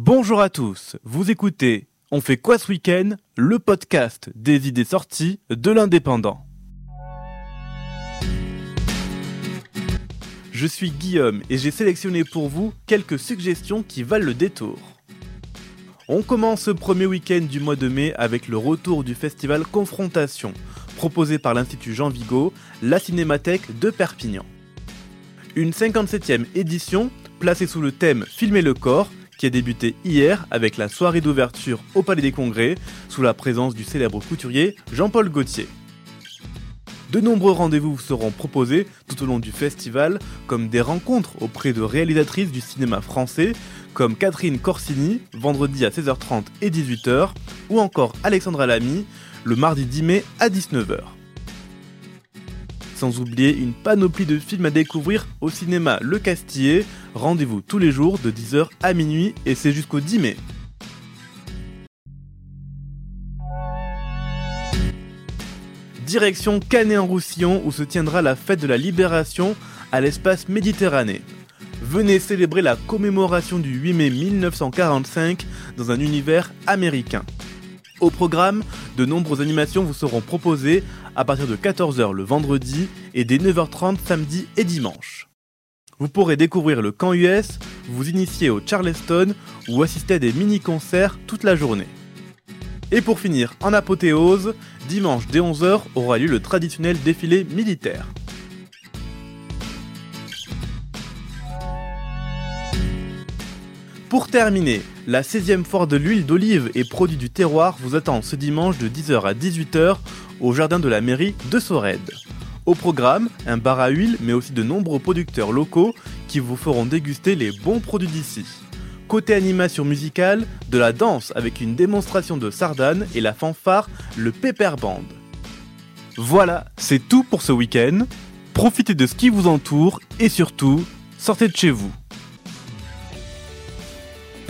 Bonjour à tous, vous écoutez On fait quoi ce week-end? Le podcast des idées sorties de l'indépendant. Je suis Guillaume et j'ai sélectionné pour vous quelques suggestions qui valent le détour. On commence ce premier week-end du mois de mai avec le retour du festival Confrontation, proposé par l'Institut Jean Vigo, la Cinémathèque de Perpignan. Une 57e édition placée sous le thème Filmer le corps, qui a débuté hier avec la soirée d'ouverture au Palais des Congrès, sous la présence du célèbre couturier Jean-Paul Gaultier. De nombreux rendez-vous seront proposés tout au long du festival, comme des rencontres auprès de réalisatrices du cinéma français, comme Catherine Corsini, vendredi à 16h30 et 18h, ou encore Alexandra Lamy, le mardi 10 mai à 19h. Sans oublier une panoplie de films à découvrir au cinéma Le Castillet. Rendez-vous tous les jours de 10h à minuit et c'est jusqu'au 10 mai. Direction Canet-en-Roussillon où se tiendra la fête de la libération à l'espace Méditerranée. Venez célébrer la commémoration du 8 mai 1945 dans un univers américain. Au programme, de nombreuses animations vous seront proposées à partir de 14h le vendredi et dès 9h30 samedi et dimanche. Vous pourrez découvrir le camp US, vous initier au Charleston ou assister à des mini-concerts toute la journée. Et pour finir, en apothéose, dimanche dès 11h aura lieu le traditionnel défilé militaire. Pour terminer, la 16e foire de l'huile d'olive et produits du terroir vous attend ce dimanche de 10h à 18h au jardin de la mairie de Sorède. Au programme, un bar à huile mais aussi de nombreux producteurs locaux qui vous feront déguster les bons produits d'ici. Côté animation musicale, de la danse avec une démonstration de sardane et la fanfare, le Pepper Band. Voilà, c'est tout pour ce week-end. Profitez de ce qui vous entoure et surtout, sortez de chez vous.